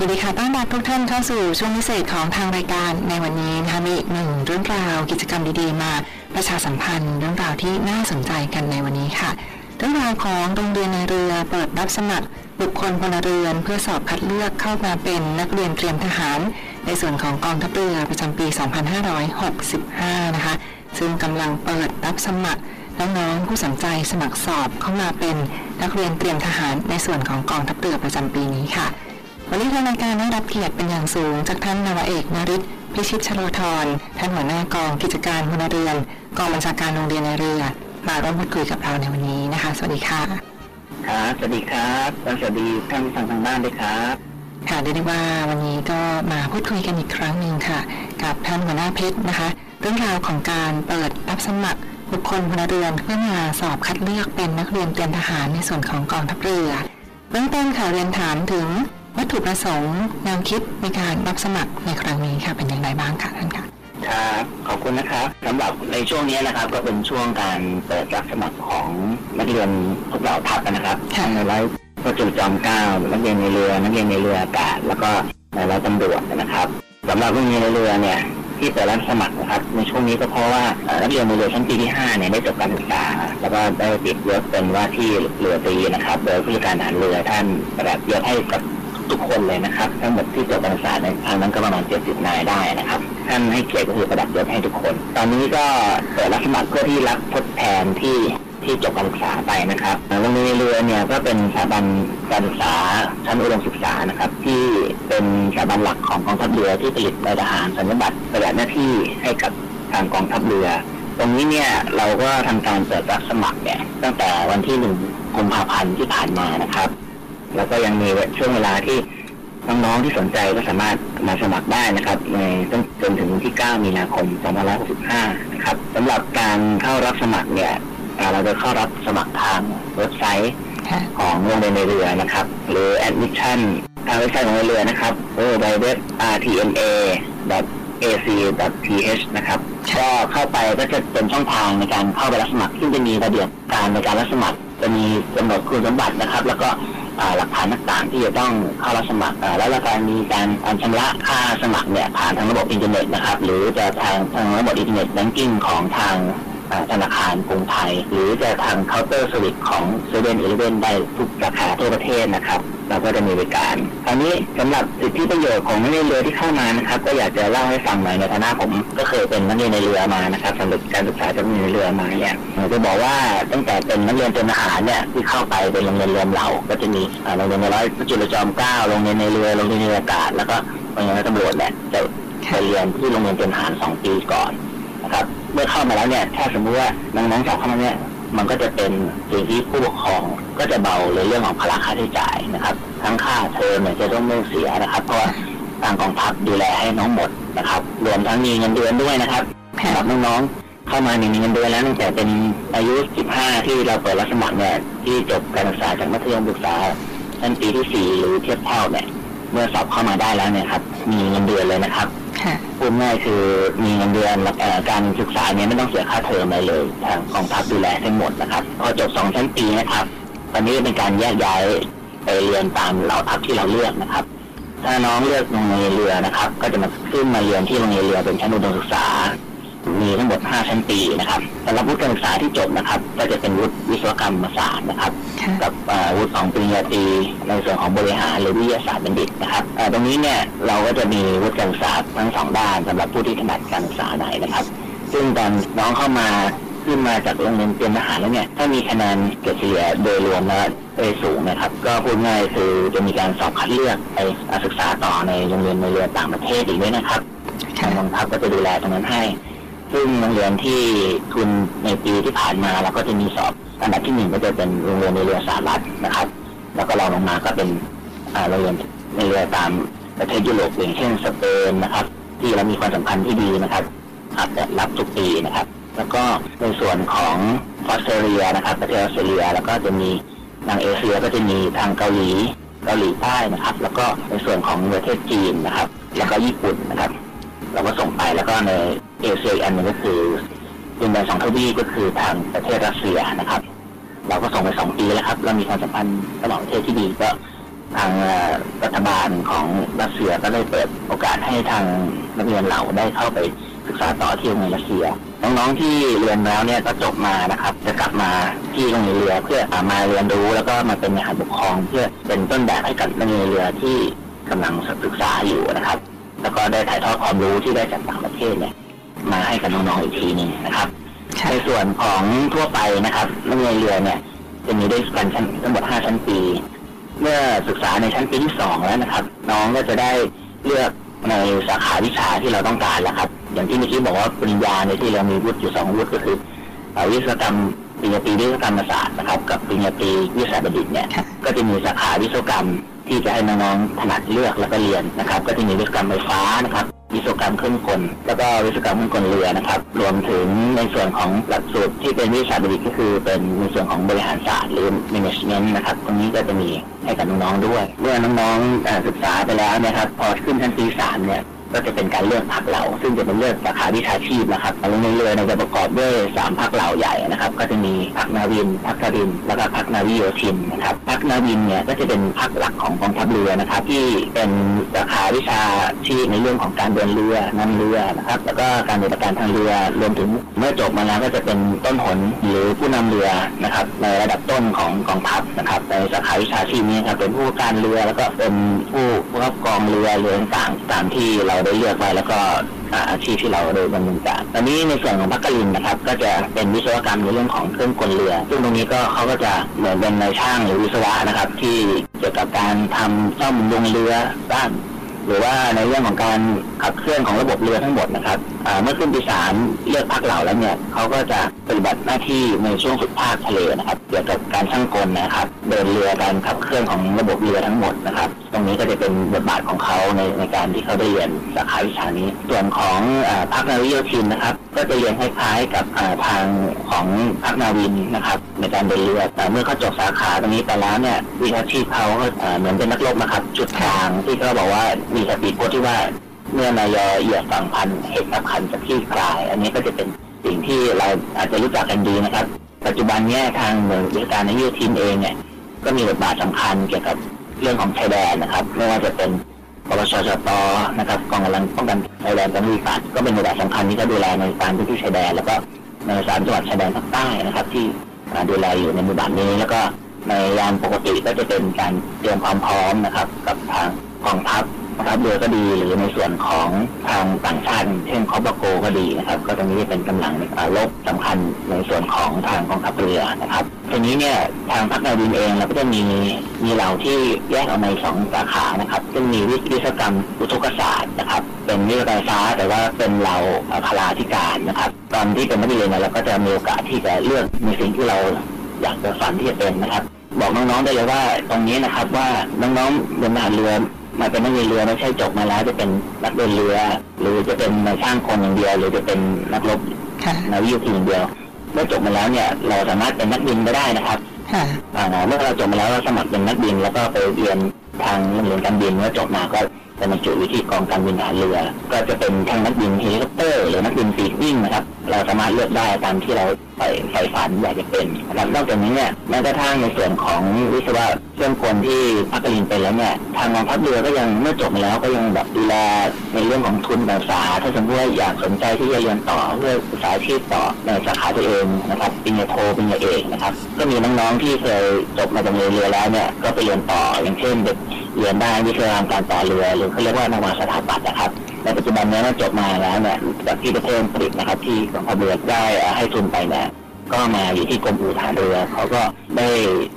สวัสดีค่ะ ต้อนรับทุกท่านเข้าสู่ช่วงพิเศษของทางรายการในวันนี้นะคะมีหนึ่งเรื่องราวกิจกรรมดีๆ มาประชาสัมพันธ์เรื่องราวที่น่าสนใจกันในวันนี้ค่ะ เรื่องราวของโรงเรียนในเรือเปิดรับสมัคร บุคคลพลเรือน เพื่อสอบคัดเลือกเข้ามาเป็นนักเรียนเตรียมทหาร ในส่วนของกองทัพเรือประจำปี 2565 นะคะ ซึ่งกำลังเปิดรับสมัครน้องๆผู้สนใจสมัครสอบเข้ามาเป็นนักเรียนเตรียมทหารในส่วนของกองทัพเรือประจำปีนี้ค่ะ วันนี้ทางรายการได้รับเกียรติเป็นอย่างสูง จากท่านนาวาเอกนริศพิชิตชโลธรท่านหัวหน้ากองกิจการพลเรือนกองบัญชาการโรงเรียนในเรือ มาร่วมพูดคุยกับเราในวันนี้นะคะ สวัสดีค่ะครับสวัสดีครับและสวัสดีท่านผู้ฟังทางบ้านด้วยครับค่ะเรียกได้ว่าวันนี้ก็มาพูดคุยกันอีกครั้งหนึ่งค่ะ กับท่านหัวหน้าเพชรนะคะ เรื่องราวของการเปิดรับสมัครบุคคลพลเรือนเพื่อมาสอบคัดเลือกเป็นนักเรียนเตรียมทหารในส่วนของกองทัพเรือเบื้องต้นค่ะเรียนถามถึง วัตถุประสงค์แนวคิดในการรับสมัครในครั้งนี้ค่ะ เป็นอย่างไรบ้างค่ะท่านคะครับขอบคุณนะครับสำหรับในช่วงนี้นะครับ ก็เป็นช่วงการเปิดรับสมัครของนักเรียนทุกเหล่าทัพนะครับค่ะในร้อยพระจุลจอมเกล้านักเรียนในเรือนักเรียนในเรืออากาศแล้วก็ในร้อยตำรวจนะครับสำหรับนักเรียนในเรือเนี่ยที่เปิดรับสมัครนะครับในช่วงนี้ก็เพราะว่าเอ่อนักเรียนในเรือชั้นปีที่5เนี่ยได้จบการศึกษา แล้วก็ได้ติดยศเป็นว่าที่เรือตรีนะครับ โดยผู้จัดการทหารเรือท่านประดับยศให้กับ ทุกคนเลยนะครับ ทั้งหมดที่จบการศึกษาในทางนั้นก็ประมาณ 70 นายได้นะครับท่านให้เกียรติก็คือประดับยศให้ทุกคน ตอนนี้ก็เปิดรับสมัครเพื่อที่รับทดแทนที่ที่จบการศึกษาไปนะครับโรงเรียนเรือเนี่ยก็เป็นสถาบันการศึกษาชั้นอุดมศึกษานะครับ ที่เป็นสถาบันหลักของกองทัพเรือที่ผลิตนายทหารสัญญบัตรปฏิบัติหน้าที่ให้กับทางกองทัพเรือ ตรงนี้เนี่ยเราก็ทำการเปิดรับสมัครเนี่ยตั้งแต่วันที่หนึ่งกุมภาพันธ์ที่ผ่านมานะครับ แล้วก็ยังมีช่วงเวลาที่น้องๆที่สนใจก็สามารถมาสมัครได้นะครับในตั้งจนถึงวันที่ 9 มีนาคม 2565 นะครับสำหรับการเข้ารับสมัครเนี่ยอ่าเราจะเข้ารับสมัครทางเว็บไซต์ค่ะของโรงเรียนนายเรือนะครับ หรือ admission ทางเว็บไซต์ของนายเรือนะครับ www.rtna.ac.th นะครับก็เข้าไปก็จะเป็นช่องทางในการเข้าไปรับสมัคร ซึ่งจะมีระเบียบการในการรับสมัคร จะมีกำหนดคุณสมบัตินะครับ แล้วก็อ่า หลักฐานต่างๆ ที่จะต้องเข้ารับสมัครแล้วก็การมีการการชำระค่าสมัครเนี่ยผ่านทางระบบอินเทอร์เน็ตนะครับหรือจะทางทางระบบ internet banking ของทาง ธนาคารกรุงไทย หรือจะทางเคาน์เตอร์เซอร์วิสของเซเว่นอีเลเวนได้ทุกสาขาทั่วประเทศนะครับเราก็จะมีบริการคราวนี้สำหรับสิทธิประโยชน์ของนักเรียนนายเรือที่เข้ามานะครับ ก็อยากจะเล่าให้ฟังหน่อยในฐานะผมก็เคยเป็นนักเรียนนายเรือมานะครับสำหรับการศึกษาจากนักเรียนนายเรือมาเนี่ยผมจะบอกว่าตั้งแต่เป็นนักเรียนเป็นทหารเนี่ยที่เข้าไปเป็นโรงเรียนเรือเหล่าก็จะมีโรงเรียนนายร้อยจุลจอมเกล้าโรงเรียนนายเรือโรงเรียนนายเรืออากาศแล้วก็โรงเรียนตำรวจเนี่ยจะไปเรียนที่โรงเรียนเป็นทหารสองปีก่อนนะครับ เมื่อเข้ามาแล้วเนี่ย ถ้าสมมติว่าน้องๆสอบเข้ามาเนี่ย มันก็จะเป็นสิ่งที่ผู้ปกครองก็จะเบาเลยเรื่องของภาระค่าใช้จ่ายนะครับ ทั้งค่าเทอมเนี่ยจะต้องไม่เสียนะครับ เพราะว่าทางกองทัพดูแลให้น้องหมดนะครับ รวมทั้งมีเงินเดือนด้วยนะครับสำหรับน้องๆเข้ามาเนี่ยมีเงินเดือนแล้วตั้งแต่เป็นอายุ 15 ที่เราเปิดรับสมัครเนี่ยที่จบการศึกษาจากมัธยมศึกษาชั้นปีที่ 4 หรือเทียบเท่าเนี่ยเมื่อสอบเข้ามาได้แล้วเนี่ยครับ มีเงินเดือนเลยนะครับ พูดง่ายคือมีเงินเดือนการศึกษาเนี่ยไม่ต้องเสียค่าเทอมอะไรเลย ทางกองทัพดูแลทั้งหมดนะครับ พอจบสองชั้นปีนะครับ ตอนนี้เป็นการแยกย้ายไปเรียนตามเหล่าทัพที่เราเลือกนะครับ ถ้าน้องเลือกโรงเรียนเรือนะครับ ก็จะมาขึ้นมาเรียนที่โรงเรียนเรือเป็นชั้นอุดมศึกษา มีทั้งหมด 5 ชั้นปีนะครับสำหรับวุฒิการศึกษาที่จบนะครับ ก็จะเป็นวุฒิวิศวกรรมศาสตร์นะครับค่ะกับเอ่อวุฒิของปริญญาตรีในส่วนของบริหารหรือวิทยาศาสตร์บัณฑิตนะครับเอ่อตรงนี้เนี่ยเราก็จะมีวุฒิการศึกษาทั้งสองด้านสำหรับผู้ที่ถนัดการศึกษาไหนนะครับ ซึ่งตอนน้องเข้ามาขึ้นมาจากโรงเรียนเตรียมทหารแล้วเนี่ยถ้ามีคะแนนเกรดเฉลี่ยโดยรวมแล้วได้สูงนะครับ ก็พูดง่ายคือจะมีการสอบคัดเลือกไปศึกษาต่อในโรงเรียนในเรือต่างประเทศอีกด้วยนะครับทางกองทัพก็จะดูแลตรงนั้นให้ ซึ่งโรงเรียนที่ทุนในปีที่ผ่านมาเราก็จะมีสอบอันดับที่หนึ่งก็จะเป็นโรงเรียนในเรือสหรัฐนะครับ แล้วก็รองลงมาก็เป็นโรงเรียนในเรือตามประเทศยุโรปอย่างเช่นสเปนนะครับ ที่เรามีความสัมพันธ์ที่ดีนะครับอาจจะรับทุกปีนะครับ แล้วก็ในส่วนของออสเตรเลียนะครับ ประเทศออสเตรเลีย แล้วก็จะมีทางเอเชียก็จะมีทางเกาหลีเกาหลีใต้นะครับ แล้วก็ในส่วนของประเทศจีนนะครับ แล้วก็ญี่ปุ่นนะครับ เราก็ส่งไปแล้วก็ใน เอเชียอันนึงก็คือดินแดนสองทวีก็คือทางประเทศรัสเซียนะครับ เราก็ส่งไปสองปีแล้วครับเรามีความสัมพันธ์ระหว่างประเทศที่ดีก็ทางรัฐบาลของรัสเซียก็ได้เปิดโอกาสให้ทางนักเรียนเราได้เข้าไปศึกษาต่อที่โรงเรียนรัสเซีย น้องๆที่เรียนแล้วเนี่ยก็จบมานะครับ จะกลับมาที่โรงเรียนเรือ เพื่อมาเรียนรู้แล้วก็มาเป็นอาหารปกครอง เพื่อเป็นต้นแบบให้กับนักเรียนเรือที่กำลังศึกษาอยู่นะครับ แล้วก็ได้ถ่ายทอดความรู้ที่ได้จากต่างประเทศเนี่ย มาให้กับน้องๆอีกทีหนึ่งนะครับค่ะในส่วนของทั่วไปนะครับนักเรียนเรือเนี่ยจะมีด้วยกันชั้นทั้งหมด 5 ชั้นปี เมื่อศึกษาในชั้นปีที่ 2 แล้วนะครับ น้องก็จะได้เลือกในสาขาวิชาที่เราต้องการแล้วครับ อย่างที่เมื่อกี้บอกว่าปริญญาในที่เรามีวุฒิอยู่สองวุฒิก็คือเอ่อวิศวกรรมปริญญาตรีวิศวกรรมศาสตร์นะครับ กับปริญญาตรีวิทยาศาสตร์บัณฑิตเนี่ยค่ะก็จะมีสาขาวิศวกรรมที่จะให้น้องๆถนัดเลือกแล้วก็เรียนนะครับ ก็จะมีวิศวกรรมไฟฟ้านะครับ วิศวกรรมเครื่องกล แล้วก็วิศวกรรมเครื่องกลเรือนะครับ รวมถึงในส่วนของหลักสูตรที่เป็นวิชาบัณฑิตก็คือเป็นในส่วนของบริหารศาสตร์หรือ management นะครับ ตรงนี้ก็จะมีให้กับน้องๆด้วย เมื่อน้องๆศึกษาไปแล้วนะครับ พอขึ้นชั้นปีสามเนี่ย ก็จะเป็นการเลือกพักเหล่า ซึ่งจะเป็นเลือกสาขาวิชาชีพนะครับโรงเรียนเรือจะประกอบด้วยสามพักเหล่าใหญ่นะครับ ก็จะมีพักนาวินพักการิน แล้วก็พักนาวิโยธินนะครับพักนาวินเนี่ยก็จะเป็นพักหลักของกองทัพเรือนะครับ ที่เป็นสาขาวิชาชีพในเรื่องของการเดินเรือนำเรือนะครับ แล้วก็การบัติการทางเรือรวมถึงเมื่อจบมาแล้วก็จะเป็นต้นหนหรือผู้นำเรือนะครับ ในระดับต้นของกองทัพนะครับ ในสาขาวิชาชีพนี้ครับเป็นผู้การเรือแล้วก็เป็นผู้ผู้ครอบครองเรือเรือต่างๆตามที่เราได้เลือกไว้แล้วก็อาชีพที่เราได้ดำเนินการตอนนี้ในส่วนของพักกลินนะครับ ก็จะเป็นวิศวกรรมในเรื่องของเครื่องกลเรือ ซึ่งตรงนี้ก็เขาก็จะเหมือนเป็นนายช่างหรือวิศวะนะครับ ที่เกี่ยวกับการทำซ่อมบุงเรือบ้านหรือว่าในเรื่องของการขับเคลื่อนของระบบเรือทั้งหมดนะครับเมื่อขึ้นไปีสามเลือกพักเหล่าแล้วเนี่ยเขาก็จะปฏิบัติหน้าที่ในช่วงฝึกภาคทะเลนะครับเกี่ยวกับการช่างกลนะครับ เดินเรือการขับเคลื่อนของระบบเรือทั้งหมดนะครับ ตรงนี้ก็จะเป็นบทบาทของเขาในในการที่เขาได้เรียนสาขาวิชานี้ ส่วนของอาพักนาวิโยธินนะครับ ก็จะเรียนคล้ายๆกับทางของพักนาวินนะครับในการเดินเรือแต่เมื่อเขาจบสาขาตรงนี้ไปแล้วเนี่ยวิชาชีพเขาเหมือนเป็นนักรบนะครับจุดกลางที่เขาบอกว่ามีสปีดโบ๊ทที่ว่า เมื่อนายอเหยียบฝั่งพันเหตุกับคันจะคลี่คลาย อันนี้ก็จะเป็นสิ่งที่เราอาจจะรู้จักกันดีนะครับ ปัจจุบันเนี้ยทางหน่วยราชการในยุทธทีมเองเนี่ยก็มีบทบาทสำคัญเกี่ยวกับเรื่องของชายแดนนะครับไม่ว่าจะเป็นปปชชตนะครับกองกำลังป้องกันชายแดนตะลุยป่าก็เป็นบทบาทสำคัญที่จะดูแลในการพื้นที่ชายแดนแล้วก็ในสามจังหวัดชายแดนภาคใต้นะครับ ที่ดูแลอยู่ในบทบาทนี้ แล้วก็ในยามปกติก็จะเป็นการเตรียมความพร้อมนะครับ กับทางกองทัพ รับเรือก็ดีหรือในส่วนของทางต่างชาติเช่นคอปโกก็ดีนะครับ ก็ตรงนี้เป็นกำลังอ่ารบสำคัญในส่วนของทางกองทัพเรือนะครับทีนี้เนี่ยทางพักนาวินเองเราก็จะมีมีเหล่าที่แยกออกในสองสาขานะครับซึ่งมีวิศวกรรมอุทกศาสตร์นะครับ เป็นวิศวกรรมฟ้าแต่ว่าเป็นเราพลาธิการนะครับ ตอนที่เป็นนักเรียนเนี่ยเราก็จะมีโอกาสที่จะเลือกในสิ่งที่เราอยากจะฝันที่จะเป็นนะครับ บอกน้องๆได้เลยว่าตรงนี้นะครับว่าน้องๆเดินทางเรือ มาเป็นนักเรียนเรือไม่ใช่จบมาแล้วจะเป็นนักเดินเรือ หรือจะเป็นนายช่างคนอย่างเดียว หรือจะเป็นนักรบค่ะนาวิโยธินอย่างเดียวเมื่อจบมาแล้วเนี่ย เราสามารถเป็นนักบินก็ได้นะครับค่ะอ่าเมื่อเราจบมาแล้วเราสมัครเป็นนักบินแล้วก็ไปเรียนทางโรงเรียนการบินเมื่อจบมาก็ จะบรรจุอยู่ที่กองการบินทหารเรือ ก็จะเป็นทั้งนักบินเฮลิคอปเตอร์หรือนักบินปีกนิ่งนะครับ เราสามารถเลือกได้ตามที่เราใฝ่ใฝ่ฝันอยากจะเป็นนะครับนอกจากนี้เนี่ยแม้กระทั่งในส่วนของวิศวะเครื่องกลที่พรรคกลินเป็นแล้วเนี่ยทางกองทัพเรือก็ยังเมื่อจบมาแล้วก็ยังแบบดูแลในเรื่องของทุนการศึกษาถ้าสมมติว่าอยากสนใจที่จะเรียนต่อเพื่อศึกษาอาชีพต่อในสาขาตัวเองนะครับปริญญาโทปริญญาเอกนะครับ ก็มีน้องๆที่เคยจบมาจากเรือแล้วเนี่ยก็ไปเรียนต่ออย่างเช่นเด็ก เรียนได้วิทยาการต่อเรือหรือเขาเรียกว่านวาสถาปัตย์นะครับในปัจจุบันนี้เมื่อจบมาแล้วเนี่ยจากที่ประเทศอังกฤษนะครับที่กองทัพเรือได้ให้ทุนไปเนี่ยก็มาอยู่ที่กรมอู่ทหารเรือเขาก็ได้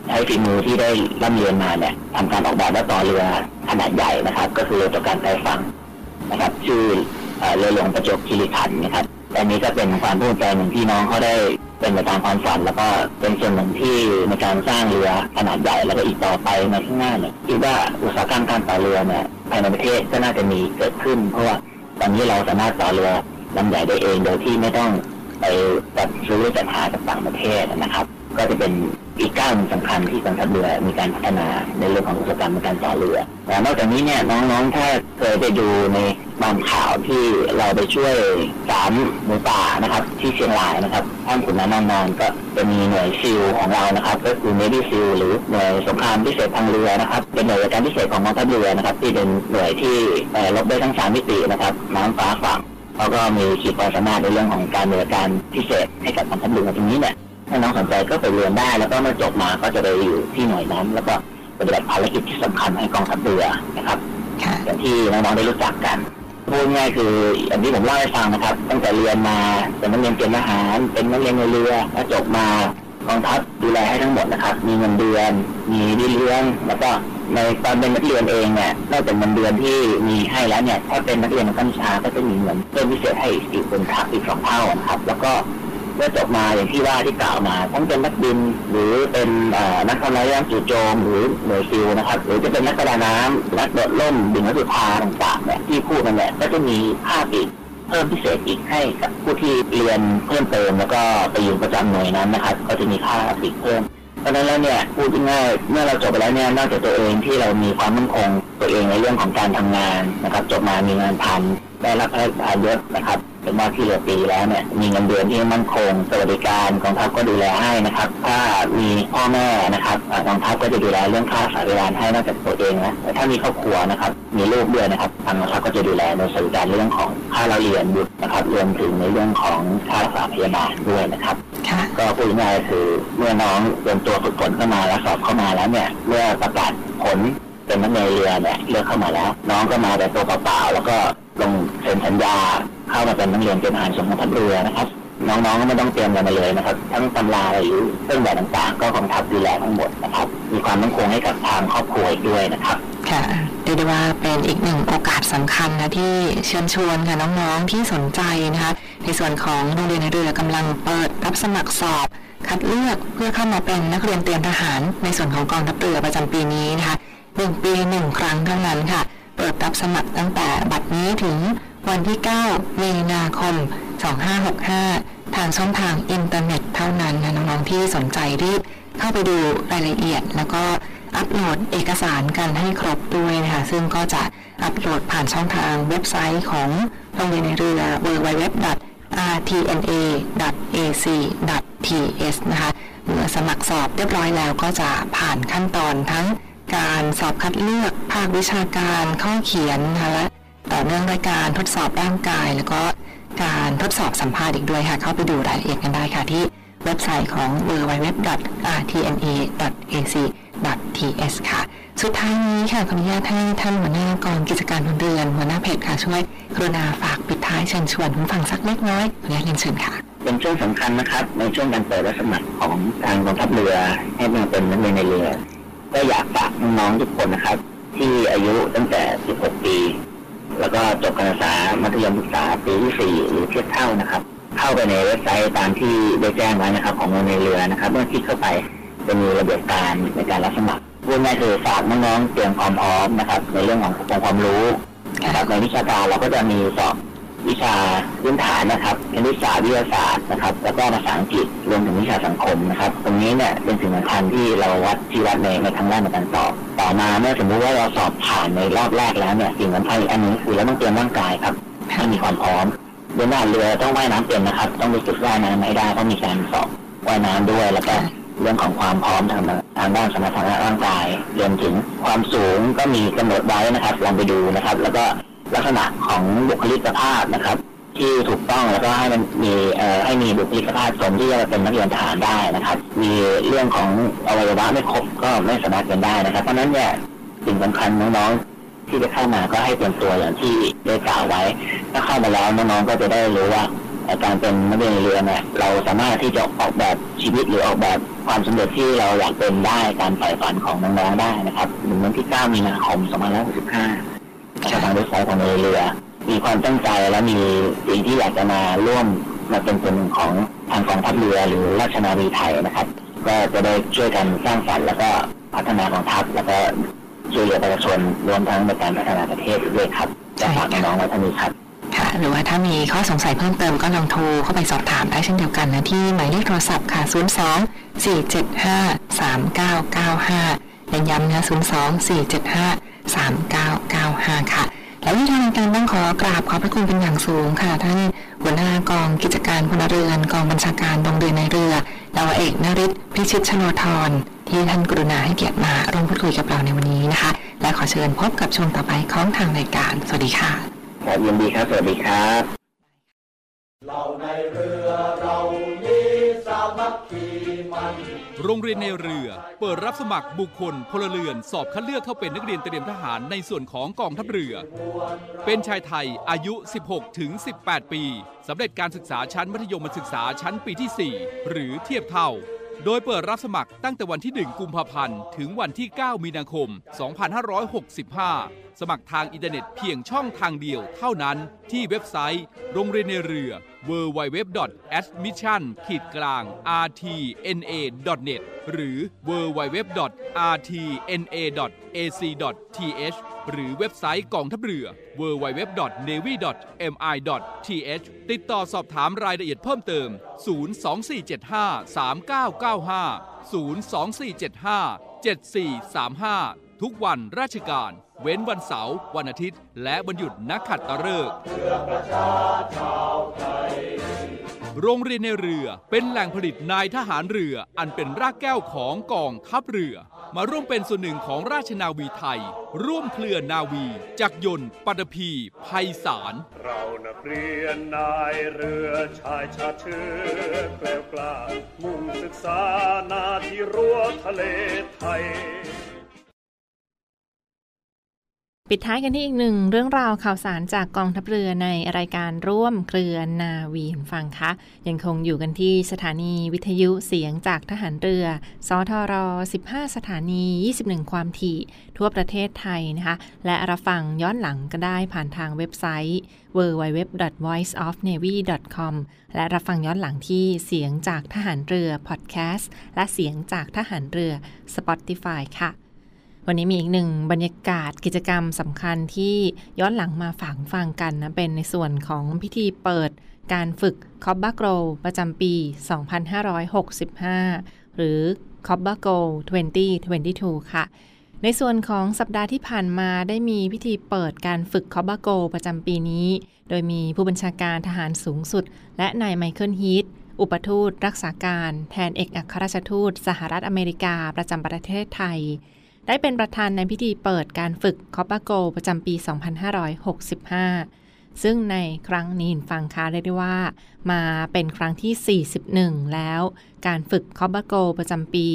ใช้ฝีมือที่ได้ร่ำเรียนมาเนี่ยทำการออกแบบและต่อเรือขนาดใหญ่นะครับ ก็คือเรือต่อการไฟฟังนะครับชื่อเอ่อเรือหลวงประจวบคีรีขันธ์นะครับอันนี้ก็เป็นความภูมิใจหนึ่งที่น้องเขาได้ เป็นไปตามความฝันแล้วก็เป็นส่วนหนึ่งที่ในการสร้างเรือขนาดใหญ่แล้วก็อีกต่อไปในข้างหน้าเนี่ยคิดว่าอุตสาหกรรมการต่อเรือเนี่ยภายในประเทศก็น่าจะมีเกิดขึ้น เพราะว่าตอนนี้เราสามารถต่อเรือลำใหญ่ได้เองโดยที่ไม่ต้องไปจัดซื้อจัดหาจากต่างประเทศนะครับ ก็จะเป็นอีกก้าวหนึ่งสำคัญที่กองทัพเรือมีการพัฒนาในเรื่องของอุตสาหกรรมการต่อเรือแต่นอกจากนี้เนี่ยน้องๆ ถ้าเคยไปดูใน บางข่าวที่เราไปช่วยสามหมูป่านะครับ ที่เชียงรายนะครับท่านขุนน้ำนานนานก็จะมีหน่วยซิลของเรานะครับ ก็คือ Navy SEAL หรือหน่วยสงครามพิเศษทางเรือนะครับ เป็นหน่วยการพิเศษของกองทัพเรือนะครับ ที่เป็นหน่วยที่เอ่อรบได้ทั้งสามมิตินะครับน้ำฟ้าฝั่งเขาก็มีขีดความสามารถในเรื่องของการบริการพิเศษให้กับกองทัพเรือตรงนี้เนี่ยถ้าน้องสนใจก็ไปเรียนได้ แล้วก็เมื่อจบมาก็จะไปอยู่ที่หน่วยนั้น แล้วก็ปฏิบัติภารกิจที่สำคัญให้กองทัพเรือนะครับค่ะอย่างที่น้องๆได้รู้จักกัน พูดง่ายคืออย่างที่ผมเล่าให้ฟังนะครับ ตั้งแต่เรียนมาเป็นนักเรียนเตรียมทหาร เป็นนักเรียนในเรือแล้วจบมากองทัพดูแลให้ทั้งหมดนะครับ มีเงินเดือนมีดีเลี้ยงแล้วก็ในตอนเป็นนักเรียนเองเนี่ยนอกจากเงินเดือนที่มีให้แล้วเนี่ยถ้าเป็นนักเรียนในกัญชาก็จะมีเงินเพิ่มพิเศษให้อีกเป็นทัพอีกสองเท่านะครับ แล้วก็ เมื่อจบมาอย่างที่ว่าที่กล่าวมาทั้งเป็นนักบินหรือเป็นนักทำลายยานจู่โจมหรือหน่วยซิลนะครับ หรือจะเป็นนักประดาน้ำนักโดดร่มบินนักสุภาต่างๆเนี่ยที่พูดนั่นแหละก็จะมีค่าปีกเพิ่มพิเศษอีกให้กับผู้ที่เรียนเพิ่มเติมแล้วก็ไปอยู่ประจำหน่วยนั้นนะครับ ก็จะมีค่าปีกเพิ่มเพราะนั้นแล้วเนี่ยพูดง่ายเมื่อเราจบไปแล้วเนี่ยนอกจากตัวเองที่เรามีความมั่นคงตัวเองในเรื่องของการทำงานนะครับ จบมามีงานทำได้รับพระราชทานยศนะครับ เป็นว่าที่เรือปีแล้วเนี่ยมีเงินเดือนที่มั่นคงสวัสดิการกองทัพก็ดูแลให้นะครับ ถ้ามีพ่อแม่นะครับอ่ากองทัพก็จะดูแลเรื่องค่าสาธารณให้นอกจากตัวเองนะแต่ถ้ามีครอบครัวนะครับมีลูกด้วยนะครับทางกองทัพก็จะดูแลในสวัสดิการเรื่องของค่าเราเรียนบุตรนะครับรวมถึงในเรื่องของค่ารักษาพยาบาลด้วยนะครับค่ะก็พูดง่ายๆคือเมื่อน้องเตรียมตัวฝึกฝนเข้ามาแล้วสอบเข้ามาแล้วเนี่ยเมื่อประกาศผลเป็นนักเรียนเรือเนี่ยเลือกเข้ามาแล้ว น้องก็มาแต่ตัวเปล่าๆแล้วก็ลงเซ็นสัญญา เข้ามาเป็นนักเรียนเป็นทหารสมทัพเรือนะครับ น้องๆก็ไม่ต้องเตรียมอะไรมาเลยนะครับ ทั้งตำราหรือเครื่องแบบต่างๆ ก็กองทัพดูแลทั้งหมดนะครับ มีความมั่นคงให้กับทางครอบครัวอีกด้วยนะครับค่ะเรียกได้ว่าเป็นอีกหนึ่งโอกาสสำคัญนะที่เชิญชวนค่ะน้องๆที่สนใจนะคะ ในส่วนของโรงเรียนในเรือกำลังเปิดรับสมัครสอบ คัดเลือกเพื่อเข้ามาเป็นนักเรียนเตรียมทหาร ในส่วนของกองทัพเรือประจำปีนี้นะคะหนึ่งปีหนึ่งครั้งเท่านั้นค่ะ เปิดรับสมัครตั้งแต่บัดนี้ถึง วันที่ 9 มีนาคม 2565 ทางช่องทางอินเทอร์เน็ตเท่านั้นนะน้องๆที่สนใจรีบเข้าไปดูรายละเอียด แล้วก็อัปโหลดเอกสารกันให้ครบด้วยนะคะซึ่งก็จะอัปโหลดผ่านช่องทางเว็บไซต์ของโรงเรียนนายเรือ www.rtna.ac.th นะคะเมื่อสมัครสอบเรียบร้อยแล้วก็จะผ่านขั้นตอนทั้งการสอบคัดเลือกภาควิชาการข้อเขียนนะคะและ ต่อเนื่องด้วยการทดสอบร่างกาย แล้วก็การทดสอบสัมภาษณ์อีกด้วยค่ะ เข้าไปดูรายละเอียดกันได้ค่ะที่เว็บไซต์ของ www.rtna.ac.th ค่ะ สุดท้ายนี้ค่ะขออนุญาตให้ท่านหัวหน้ากองกิจการพลเรือนหัวหน้าเพจค่ะช่วยกรุณาฝากปิดท้ายเชิญชวนคุณฟังสักเล็กน้อยขออนุญาตเรียนเชิญค่ะ เป็นช่วงสำคัญนะครับ ในช่วงการเปิดรับสมัครของทางกองทัพเรือให้มาเป็นนักเรียนในเรือ ก็อยากฝากน้องๆทุกคนนะครับ ที่อายุตั้งแต่ 16 ปี แล้วก็จบการศึกษามัธยมศึกษาปีที่4หรือเทียบเท่านะครับ เข้าไปในเว็บไซต์ตามที่ได้แจ้งไว้นะครับ ของโรงเรียนเรือนะครับ เมื่อคลิกเข้าไปจะมีระเบียบการในการรับสมัครพูดง่ายคือฝากน้องๆเตรียมความพร้อมนะครับ ในเรื่องขององค์ความรู้นะครับในวิชาการเราก็จะมีสอบ วิชาพื้นฐานนะครับคณิตศาสตร์วิทยาศาสตร์นะครับ แล้วก็ภาษาอังกฤษรวมถึงวิชาสังคมนะครับ ตรงนี้เนี่ยเป็นสิ่งสำคัญที่เราวัดที่วัดในในทางด้านในการสอบ ต่อมาเมื่อสมมุติว่าเราสอบผ่านในรอบแรกแล้วเนี่ยสิ่งสำคัญอีกอันหนึงคือเราต้องเตรียมร่างกายครับให้มีความพร้อมเดินหน้าเรือต้องว่ายน้ำเป็นนะครับ ต้องรู้สึกว่ายน้ำไม่ได้ต้องมีการสอบว่ายน้ำด้วยแล้วก็เรื่องของความพร้อมทางทางด้านสมรรถนะร่างกายรวมถึงความสูงก็มีกำหนดไว้นะครับลองไปดูนะครับ แล้วก็ ลักษณะของบุคลิกภาพนะครับ ที่ถูกต้องแล้วก็ให้มันมีเอ่อให้มีบุคลิกภาพสมที่จะเป็นนักเรียนทหารได้นะครับ มีเรื่องของอวัยวะไม่ครบก็ไม่สามารถเป็นได้นะครับ เพราะนั้นเนี่ยสิ่งสำคัญน้องๆที่จะเข้ามาก็ให้เตรียมตัวอย่างที่ได้กล่าวไว้ ถ้าเข้ามาแล้วน้องๆก็จะได้รู้ว่าการเป็นนักเรียนเรือเนี่ยเราสามารถที่จะออกแบบชีวิตหรือออกแบบความสำเร็จที่เราอยากเป็นได้การใฝ่ฝันของน้องๆได้นะครับถึงวันที่ 9 มีนาคม 2565 ทางเว็บไซต์ของเรือมีความตั้งใจและมีสิ่งที่อยากจะมาร่วมมาเป็นส่วนหนึ่งของทางกองทัพเรือหรือราชนาวีไทยนะครับ ก็จะได้ช่วยกันสร้างสรรค์แล้วก็พัฒนากองทัพแล้วก็ช่วยเหลือประชาชนรวมทั้งในการพัฒนาประเทศด้วยครับจะฝากน้องไว้ท่านี้ครับค่ะหรือว่าถ้ามีข้อสงสัยเพิ่มเติมก็ลองโทรเข้าไปสอบถามได้เช่นเดียวกันนะที่หมายเลขโทรศัพท์ค่ะ 02 475 3995 เน้นย้ำนะ02 475 3995 ค่ะ แล้ววิธีการต้องขอกราบขอบพระคุณเป็นอย่างสูงค่ะ ท่านหัวหน้ากองกิจการพลเรือนกองบัญชาการดงเรือในเรือดาวเอกนริศพิชิตชโนธรที่ท่านกรุณาให้เกียรติมาร่วมพูดคุยกับเราในวันนี้นะคะ และขอเชิญพบกับช่วงต่อไปของทางรายการ สวัสดีค่ะครับยินดีครับ สวัสดีครับ โรงเรียนในเรือ เปิดรับสมัครบุคคลพลเรือน สอบคัดเลือกเข้าเป็นนักเรียนเตรียมทหารในส่วนของกองทัพเรือ เป็นชายไทยอายุ 16 ถึง 18 ปีสำเร็จการศึกษาชั้นมัธยมศึกษาชั้นปีที่ 4 หรือเทียบเท่า โดยเปิดรับสมัครตั้งแต่วันที่ 1 กุมภาพันธ์ ถึงวันที่ 9 มีนาคม 2565 สมัครทางอินเทอร์เน็ตเพียงช่องทางเดียวเท่านั้นที่เว็บไซต์ โรงเรียนในเรือ www.admission rtna.net หรือ www.rtna.ac.th หรือเว็บไซต์กองทัพเรือ www.navy.mi.th ติดต่อสอบถามรายละเอียดเพิ่มเติม 024753995 024757435 ทุกวันราชการ เว้นวันเสาร์วันอาทิตย์ และวันหยุดนักขัดตฤกษ์โรงเรียนในเรือเป็นแหล่งผลิตนายทหารเรือ อันเป็นรากแก้วของกองทัพเรือ มาร่วมเป็นส่วนหนึ่งของราชนาวีไทย ร่วมเคลื่อนนาวีจักรยนต์ปัตภีภัยสาร เรานักเรียนนายเรือชายชาเชื้อแกล้วกล้ามุ่งศึกษานาที่รั้วทะเลไทย ปิดท้ายกันที่อีกหนึ่งเรื่องราวข่าวสารจากกองทัพเรือในรายการร่วมเครือนาวีคุณฟังคะ ยังคงอยู่กันที่สถานีวิทยุเสียงจากทหารเรือ สทร 15 สถานี 21 ความถี่ ทั่วประเทศไทยนะคะ และรับฟังย้อนหลังก็ได้ผ่านทางเว็บไซต์ www.voiceofnavy.com และรับฟังย้อนหลังที่เสียงจากทหารเรือพอดแคสต์และเสียงจากทหารเรือ Spotify ค่ะ วันนี้มีอีกหนึ่งบรรยากาศกิจกรรมสำคัญที่ย้อนหลังมาฝากฟังกันนะ เป็นในส่วนของพิธีเปิดการฝึกCobra Gold ประจำปี 2565 หรือ Cobra Gold 2022 ค่ะ ในส่วนของสัปดาห์ที่ผ่านมาได้มีพิธีเปิดการฝึก Cobra Gold ประจำปีนี้ โดยมีผู้บัญชาการทหารสูงสุด และนายไมเคิลฮีทอุปทูตรักษาการ แทนเอกอัครราชทูต สหรัฐอเมริกาประจำประเทศไทย ได้เป็นประธานในพิธีเปิดการฝึก Cobra Gold ประจำปี 2565 ซึ่งในครั้งนี้ฟังคะเรียกได้ว่า มาเป็นครั้งที่ 41 แล้ว การฝึกคอปปาโกประจำปี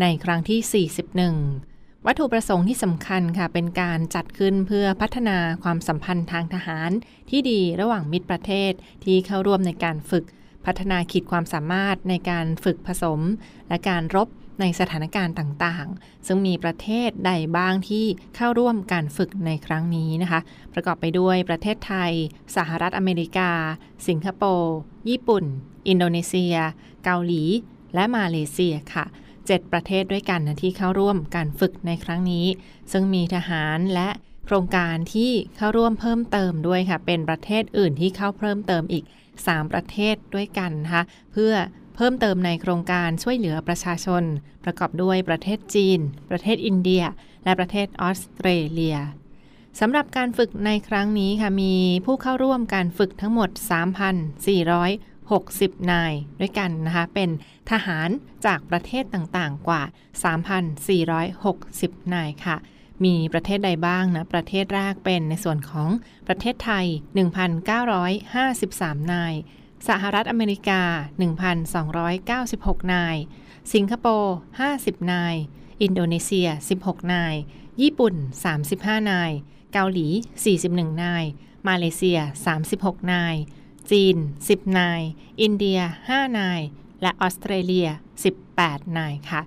ในครั้งที่ 41วัตถุประสงค์ที่สำคัญค่ะ เป็นการจัดขึ้นเพื่อพัฒนาความสัมพันธ์ทางทหาร ที่ดีระหว่างมิตรประเทศที่เข้าร่วมในการฝึก พัฒนาขีดความสามารถในการฝึกผสม และการรบ ในสถานการณ์ต่างๆ ซึ่งมีประเทศใดบ้างที่เข้าร่วมการฝึกในครั้งนี้นะคะ ประกอบไปด้วยประเทศไทย สหรัฐอเมริกา สิงคโปร์ ญี่ปุ่น อินโดนีเซีย เกาหลี และมาเลเซียค่ะ7ประเทศด้วยกันนะที่เข้าร่วมการฝึกในครั้งนี้ ซึ่งมีทหารและโครงการที่เข้าร่วมเพิ่มเติมด้วยค่ะ เป็นประเทศอื่นที่เข้าเพิ่มเติมอีก 3 ประเทศด้วยกันนะคะเพื่อ เพิ่มเติมในโครงการช่วยเหลือประชาชน ประกอบด้วยประเทศจีน ประเทศอินเดีย และประเทศออสเตรเลียสำหรับการฝึกในครั้งนี้ค่ะมีผู้เข้าร่วมการฝึกทั้งหมด 3,460 นายด้วยกันนะคะเป็นทหารจากประเทศต่างๆกว่า 3,460 นายค่ะมีประเทศใดบ้างนะ ประเทศแรกเป็นในส่วนของประเทศไทย 1,953 นาย สหรัฐอเมริกา 1,296 นาย สิงคโปร์ 50 นาย อินโดนีเซีย 16 นาย ญี่ปุ่น 35 นาย เกาหลี 41 นาย มาเลเซีย 36 นาย จีน 10 นาย อินเดีย 5 นาย และออสเตรเลีย 18 นายค่ะ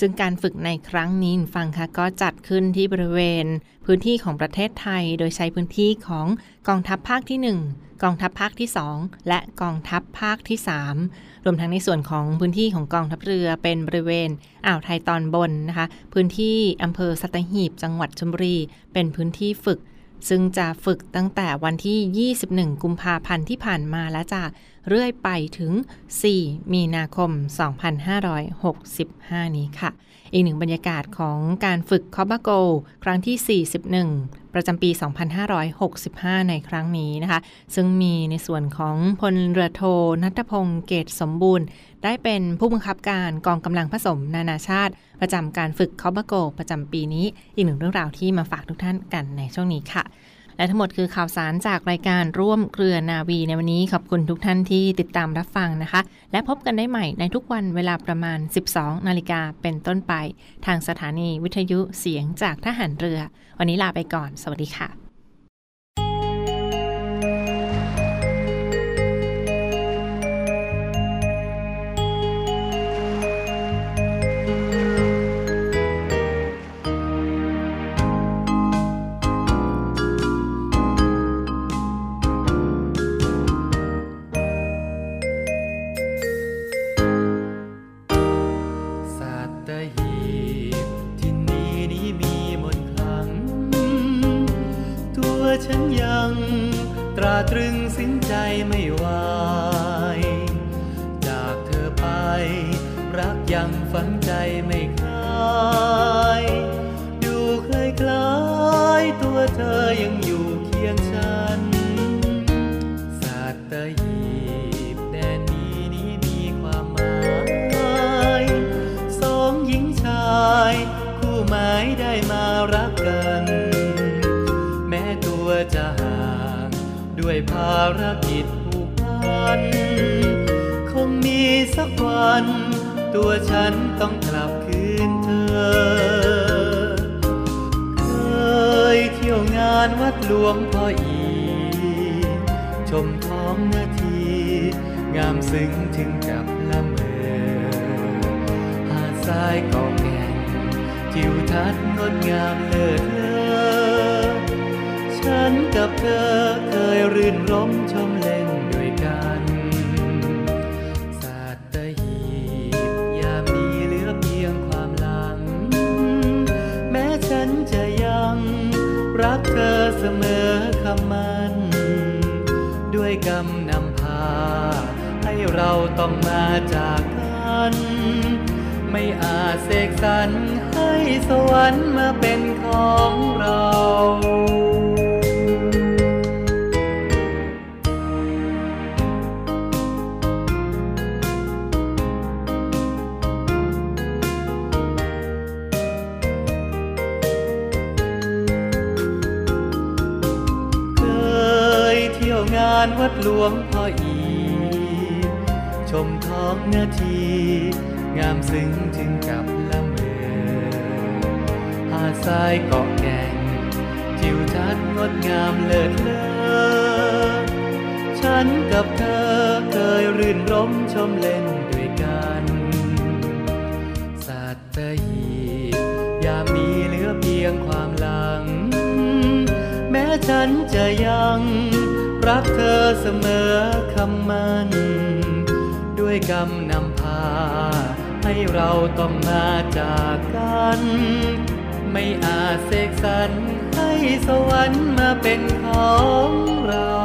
ซึ่งการฝึกในครั้งนี้ฟังค่ะก็จัดขึ้นที่บริเวณ พื้นที่ของประเทศไทย โดยใช้พื้นที่ของกองทัพภาคที่ 1 กองทัพภาคที่ 2 และกองทัพภาคที่ 3 รวมทั้งในส่วนของพื้นที่ของกองทัพเรือเป็นบริเวณอ่าวไทยตอนบนนะคะ พื้นที่อำเภอสัตหีบ จังหวัดชลบุรี เป็นพื้นที่ฝึกซึ่งจะฝึกตั้งแต่วันที่ 21 กุมภาพันธ์ที่ผ่านมาและจะ เรื่อยไปถึง 4 มีนาคม 2565 นี้ค่ะ อีกหนึ่งบรรยากาศของการฝึกคอบาโก ครั้งที่ 41 ประจำปี 2565 ในครั้งนี้นะคะ ซึ่งมีในส่วนของพลเรือโทนัทพงศ์เกตสมบูรณ์ ได้เป็นผู้บังคับการกองกำลังผสมนานาชาติ ประจำการฝึกคอบาโก ประจำปีนี้ อีกหนึ่งเรื่องราวที่มาฝากทุกท่านกันในช่วงนี้ค่ะ และทั้งหมดคือข่าวสารจากรายการร่วมเครือนาวีในวันนี้ขอบคุณทุกท่านที่ติดตามรับฟังนะคะ และพบกันได้ใหม่ในทุกวันเวลาประมาณ 12 นาฬิกาเป็นต้นไป ทางสถานีวิทยุเสียงจากทหารเรือ วันนี้ลาไปก่อน สวัสดีค่ะ ตรึง ด้วยภารกิจผูกพัน คงมีสักวัน ตัวฉันต้องกลับคืนเธอ เคยเที่ยวงานวัดหลวงพ่ออีชมท้องนาที งามซึ้งถึงกับละเมอหาดทรายกาะแก่งทิวทัศน์งดงามเลิศเลอ ฉันกับเธอเคยรื่นรมชมเล่นด้วยกันสัตหีบยามนี้เหลือเพียงความหลัง แม้ฉันจะยังรักเธอเสมอคำมัน ด้วยกำนำพา ให้เราต้องมาจากกัน ไม่อาจเสกสรรให้สวรรค์มาเป็นของเราานวัดหลวงพ่ออี ชมท้องนาที งามซึ้งถึงกับละเมอหาดทรายเกาะแก่งทิวทัศน์งดงามเลิศเลอฉันกับเธอเคยรื่นรมชมเล่นด้วยกันสัตหีบยามนี้เหลือเพียงความหลัง แม้ฉันจะยัง รักเธอเสมอคำมัน ด้วยกำนำพา ให้เราต้องมาจากกัน ไม่อาจเสกสรรให้สวรรค์มาเป็นของเรา